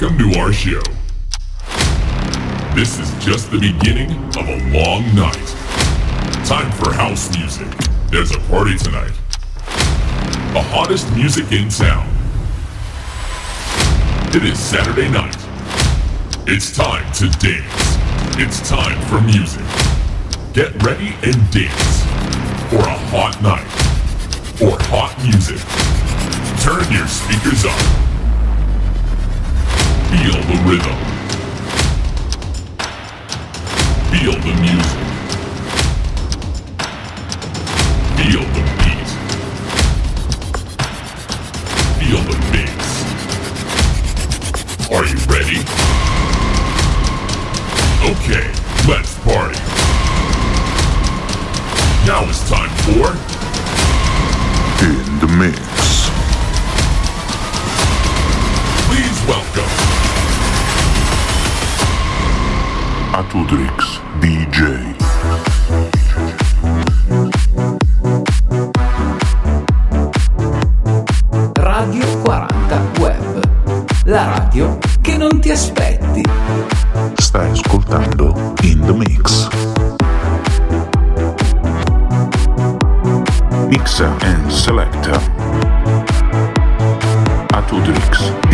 Welcome to our show. This is just the beginning of a long night. Time for house music. There's a party tonight. The hottest music in town. It is Saturday night. It's time to dance. It's time for music. Get ready and dance for a hot night. For hot music. Turn your speakers up. Feel the rhythm. Feel the music. Feel the beat. Feel the mix. Are you ready? Okay, let's party. Now it's time for... In the Mix. Please welcome... Atudrix DJ. Radio 40 Web, la radio che non ti aspetti. Stai ascoltando In The Mix. Mixer and Selector. Atudrix.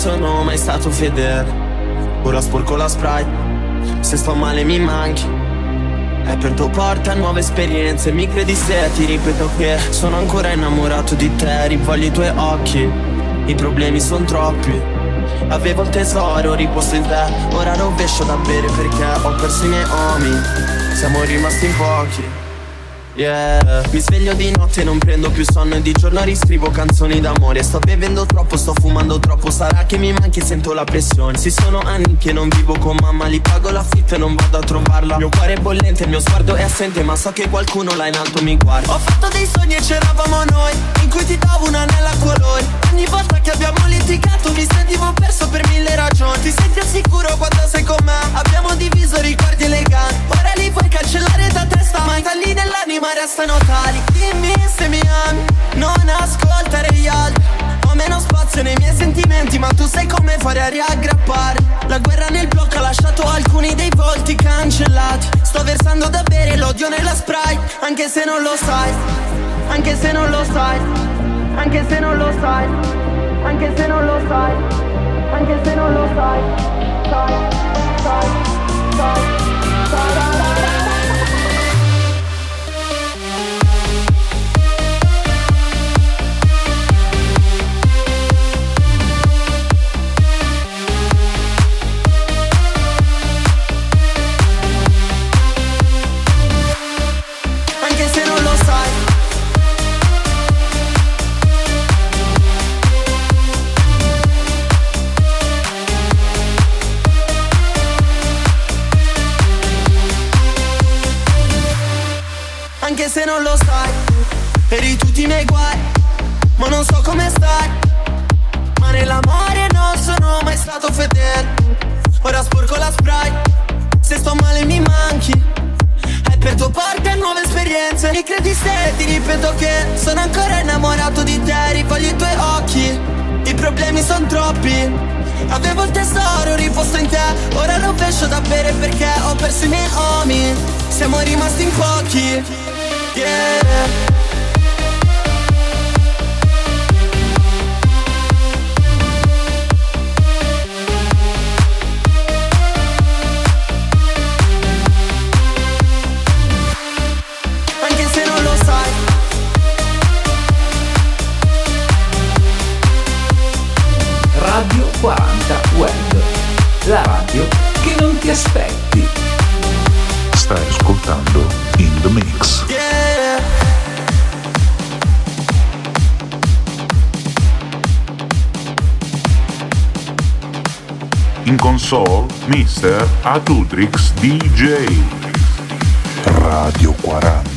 sono mai stato fedele. Ora sporco la sprite. Se sto male mi manchi. E per tuo porta nuove esperienze Mi credi se ti ripeto che Sono ancora innamorato di te Rivoglio i tuoi occhi. I problemi sono troppi. Avevo il tesoro riposto in te. Ora rovescio da bere perché Ho perso i miei omi Siamo rimasti in pochi. Yeah. Mi sveglio di notte non prendo più sonno e di giorno riscrivo canzoni d'amore. Sto bevendo troppo, sto fumando troppo Sarà che mi manchi e sento la pressione. Si sono anni che non vivo con mamma Li pago l'affitto e non vado a trovarla. Mio cuore è bollente, il mio sguardo è assente Ma so che qualcuno là in alto mi guarda. Ho fatto dei sogni e c'eravamo noi In cui ti davo un anello a colori Ogni volta che abbiamo litigato Mi sentivo perso per mille ragioni. Ti senti al sicuro quando sei con me? Abbiamo diviso ricordi eleganti Ora li puoi cancellare da testa Ma tagli nell'anima restano tali Dimmi se mi ami, non ascoltare gli altri Ho meno spazio nei miei sentimenti Ma tu sai come fare a riaggrappare La guerra nel blocco ha lasciato alcuni dei volti cancellati Sto versando da bere l'odio nella sprite Anche se non lo sai Anche se non lo sai Anche se non lo sai Anche se non lo sai Anche se non lo sai Sai, sai, sai, sai, sai, sai. se come stai? Ma nell'amore non sono mai stato fedele. Ora sporco la sprite Se sto male mi manchi. E per tuo parte nuove esperienze. Mi credi se? Ti ripeto che Sono ancora innamorato di te. Rivoglio i tuoi occhi. I problemi sono troppi. Avevo il tesoro riposto in te. Ora lo pescio da bere perché ho perso i miei omi. Siamo rimasti in pochi. Yeah Console, Mr. Atudrix DJ. Radio 40.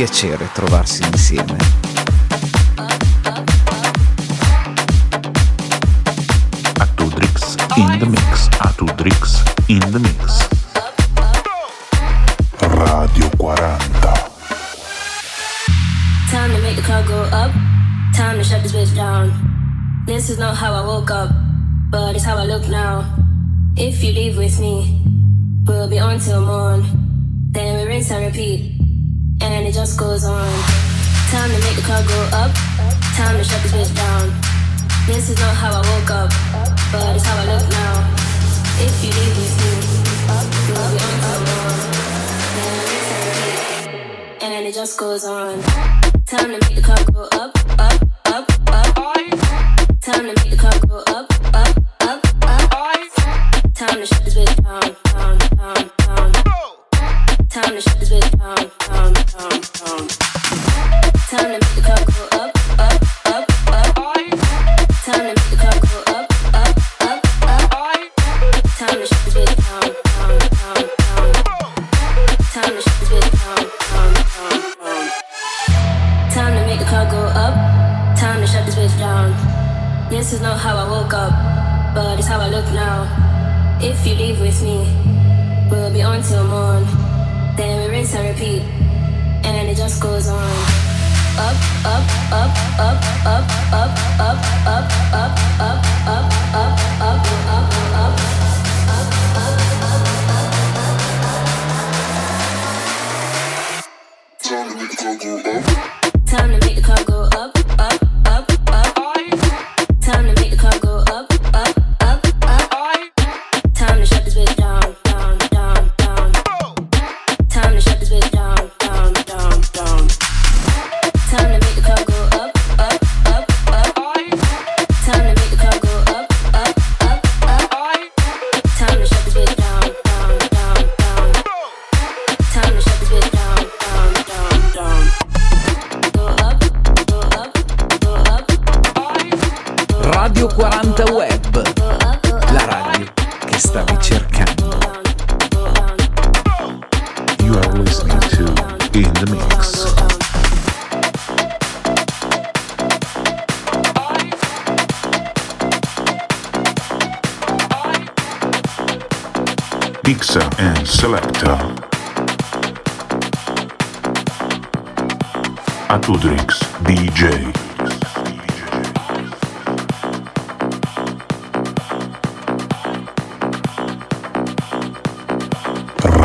piacere trovarsi insieme. in the mix. a Atudrix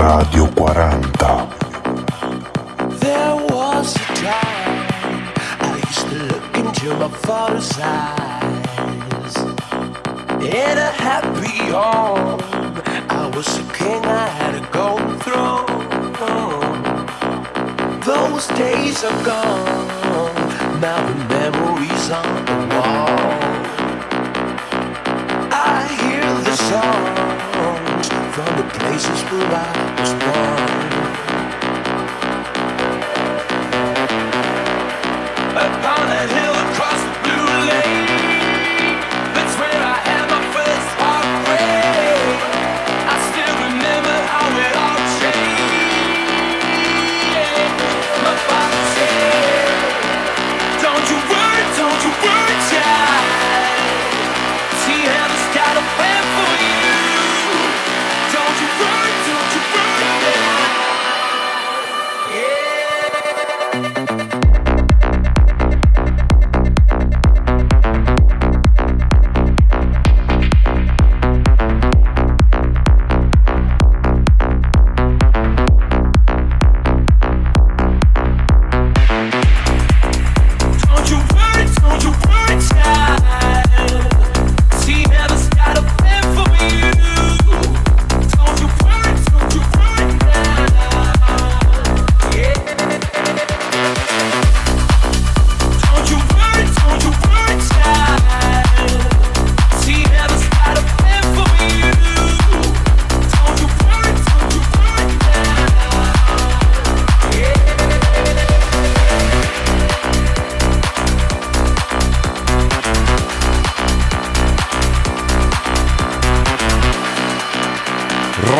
Radio 40. There was a time I used to look into my father's eyes. In a happy home, I was a king, I had a gold throne. Those days are gone, now the memories on the wall. I hear the song the places where I was born.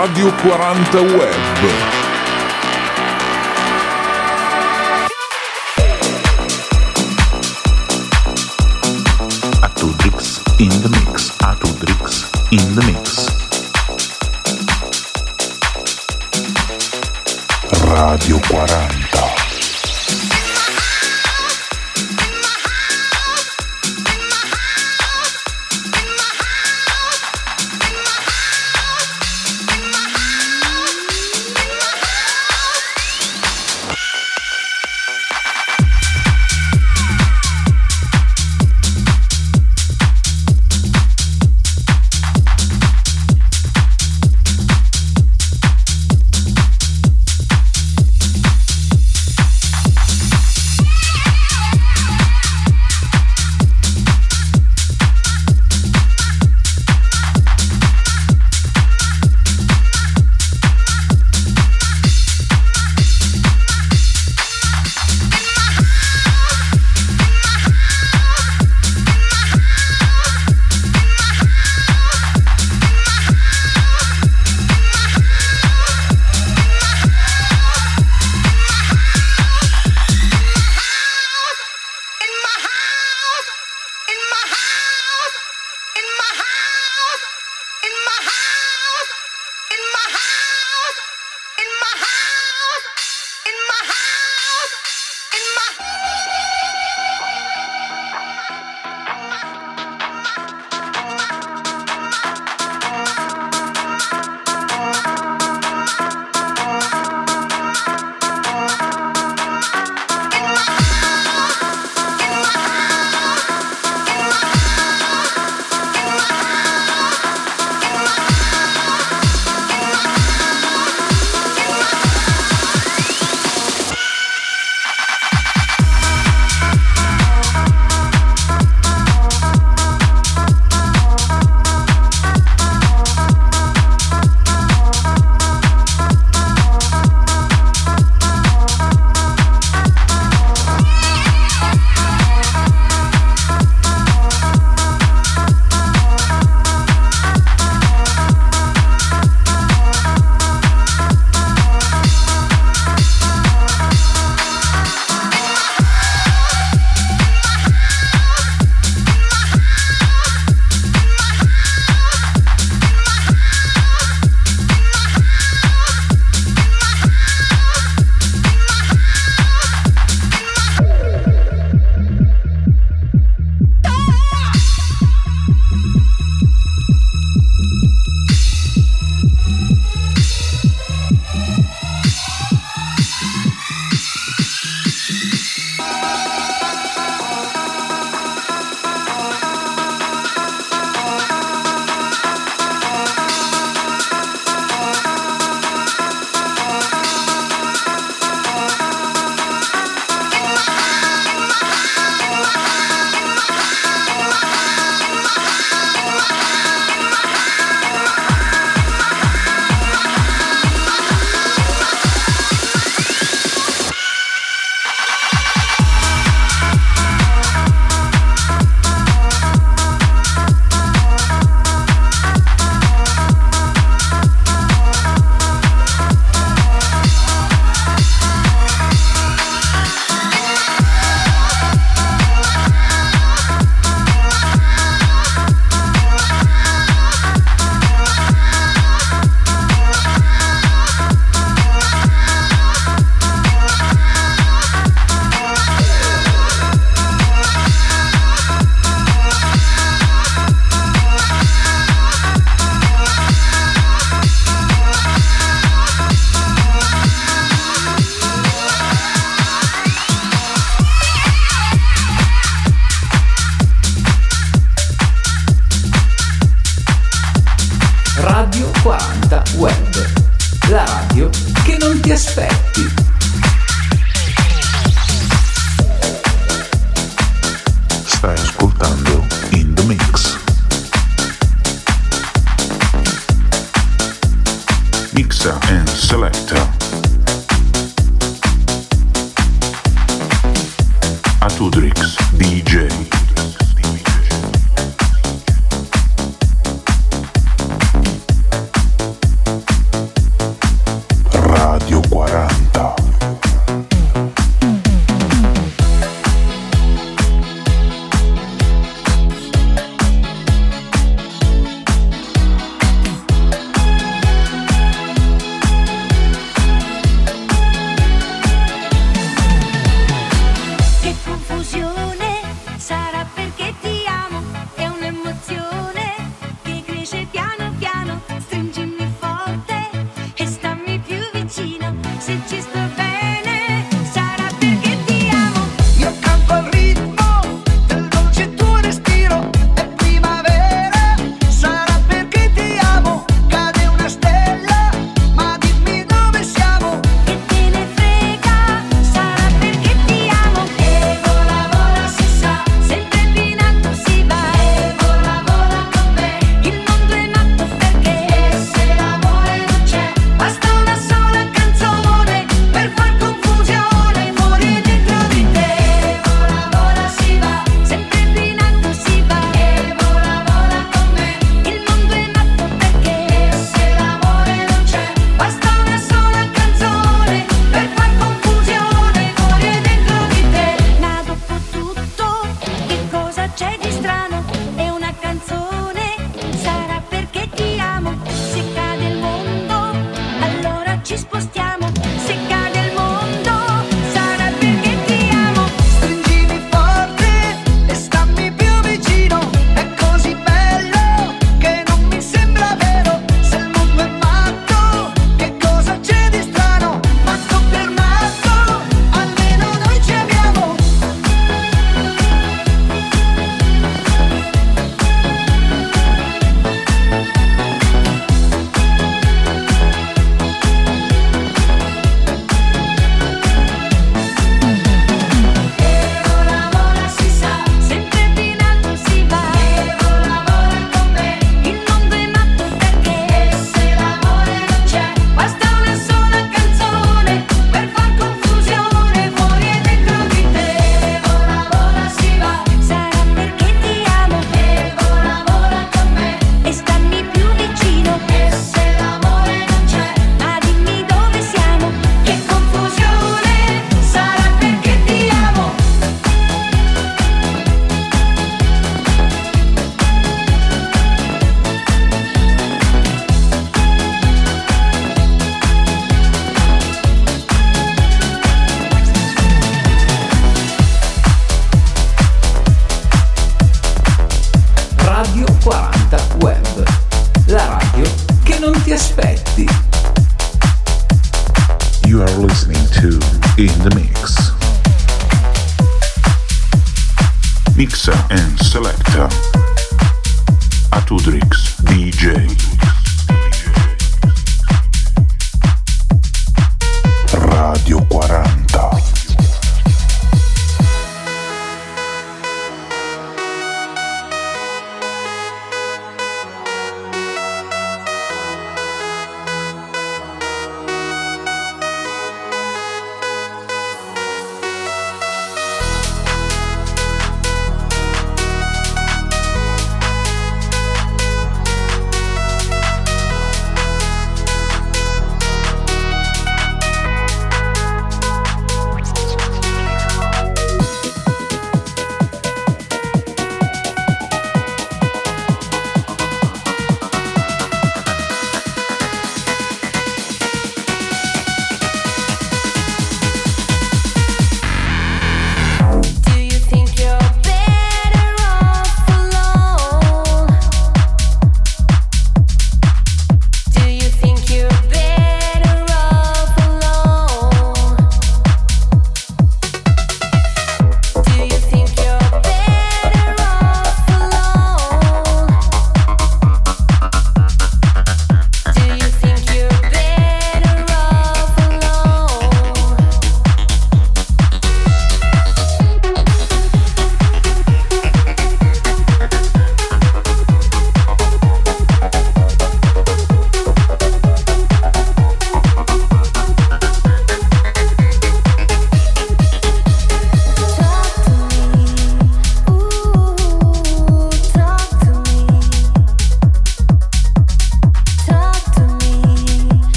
Radio 40 Web.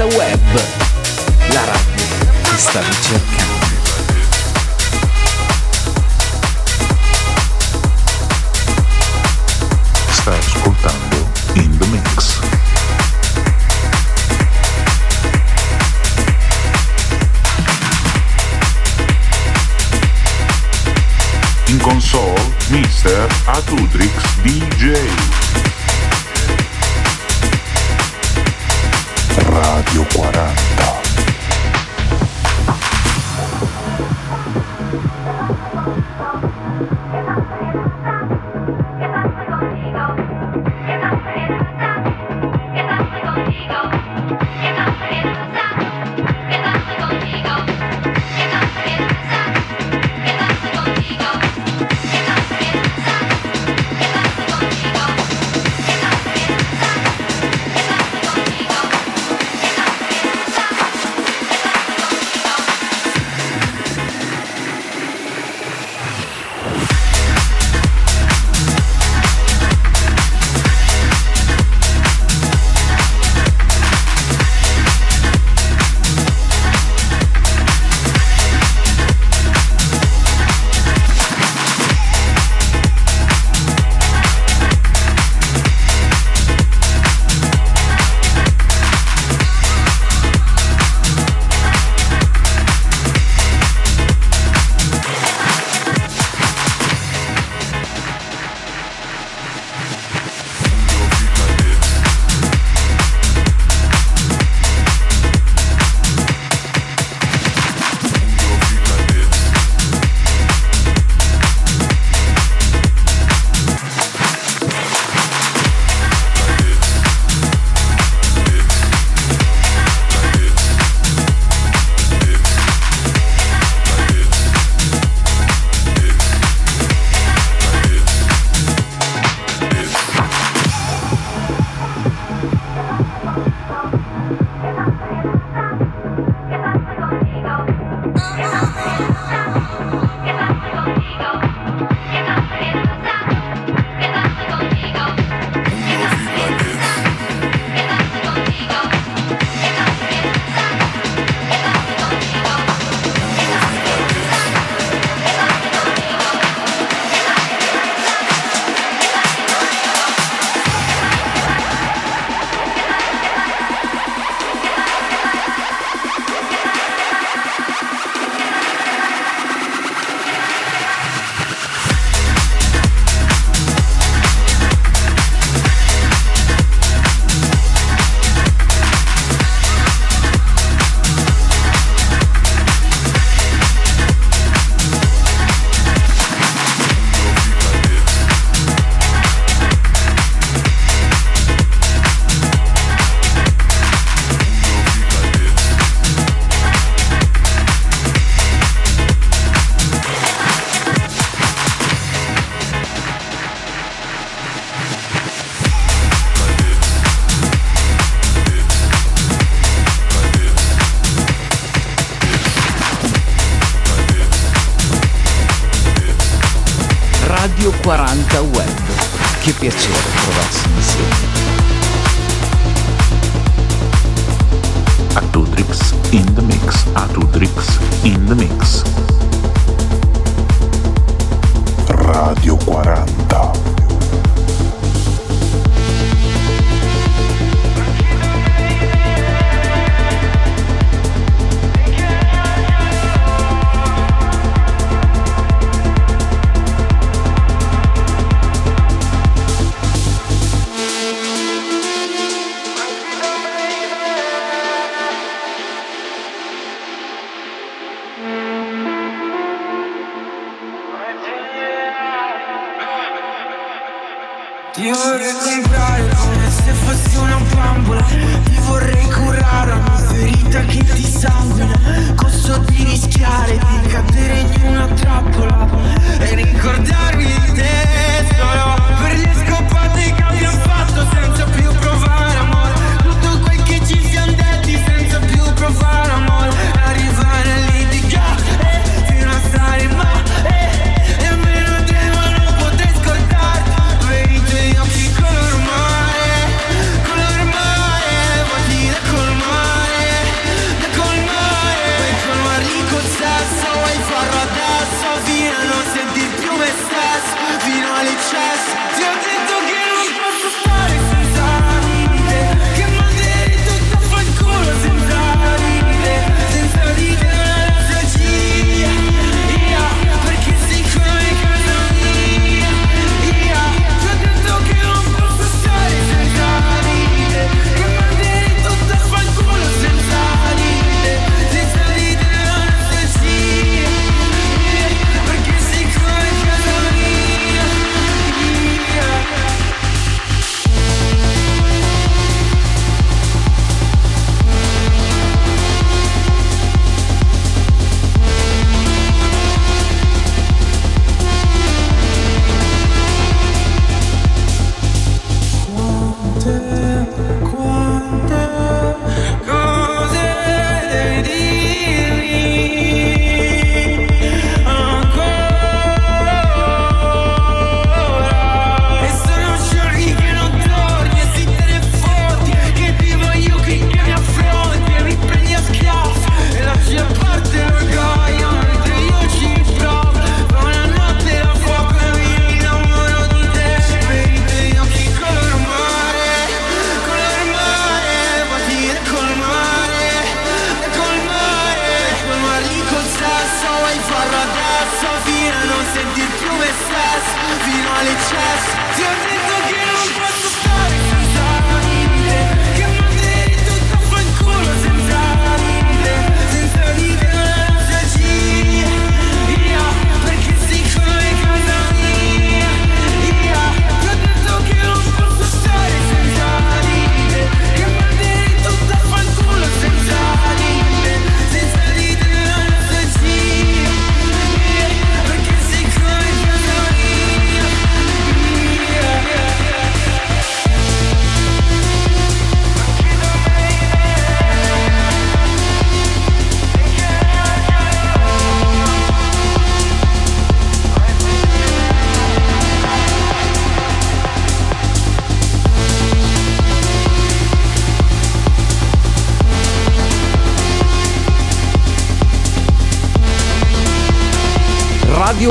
Web,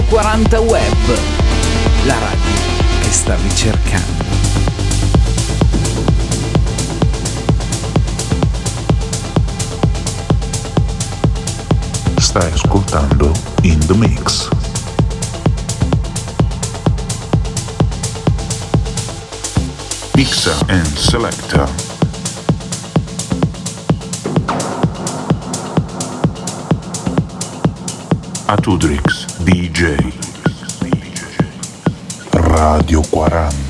40 Web, la radio che stavi cercando. Stai ascoltando In The Mix. Mixer and Selector. Atudrix DJ Radio 40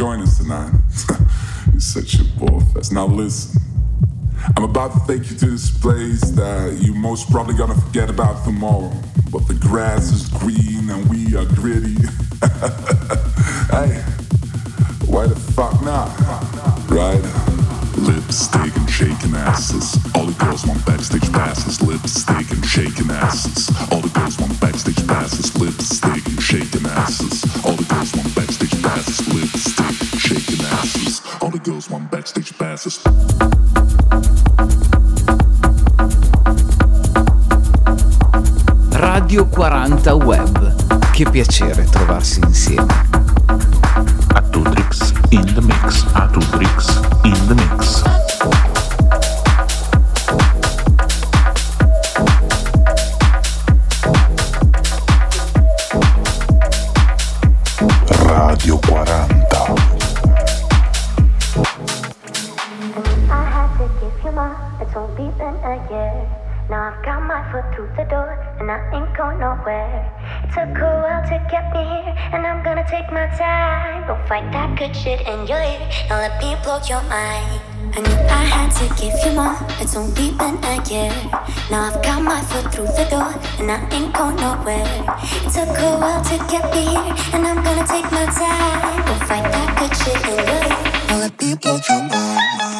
join us tonight. You're such a bullfest. Now listen, I'm about to take you to this place that you most probably gonna forget about tomorrow. But the grass is green and we are gritty. hey, why the fuck not? Right? Lipstick and shaking asses. Now I've got my foot through the door and I ain't going nowhere. It took a while to get me here and I'm gonna take my time. Don't fight that good shit in your ear. Now let me blow your mind. I knew I had to give you more. It's only been a year. Now I've got my foot through the door and I ain't going nowhere. It took a while to get me here and I'm gonna take my time. Don't fight that good shit in your ear. Now let me blow your mind.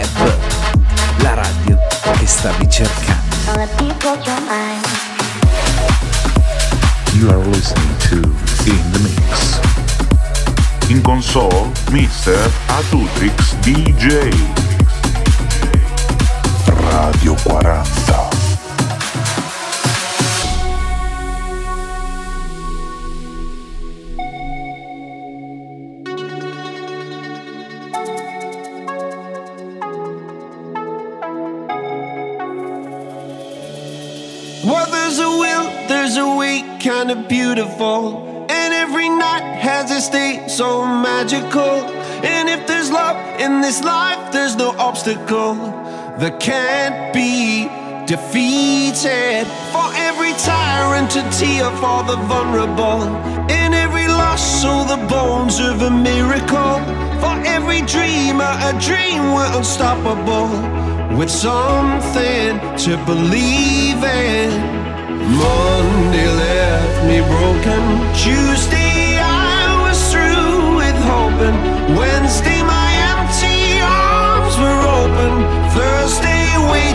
Mr. Atutrix DJ. Radio 40. Life, there's no obstacle that can't be defeated. For every tyrant, a tear for the vulnerable. In every loss, so the bones of a miracle. For every dreamer, a dream we're unstoppable. With something to believe in. Monday left me broken. Tuesday I was through with hoping. Wednesday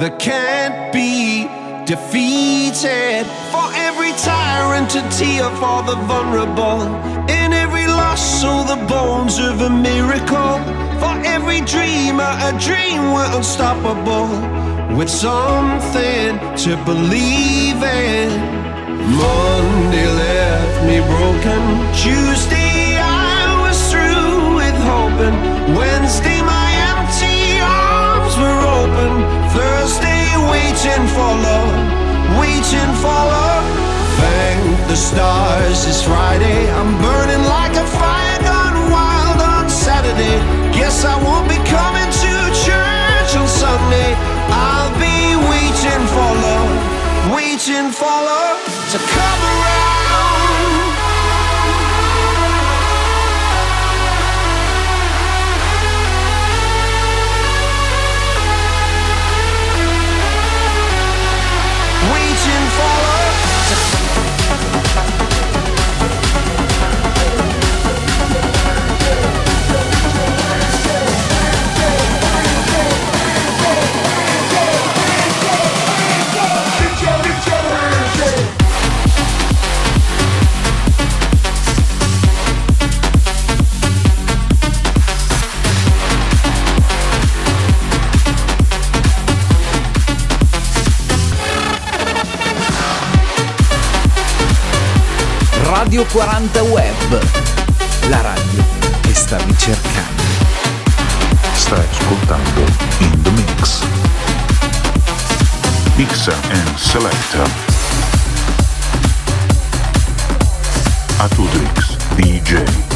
That can't be defeated. For every tyrant, a tear for the vulnerable. In every loss, so the bones of a miracle. For every dreamer, a dream we're unstoppable. With something to believe in. Monday this is Friday. Radio 40 Web, la radio che stavi cercando. Stai ascoltando In The Mix. Mixa and Selector. Atudrix DJ.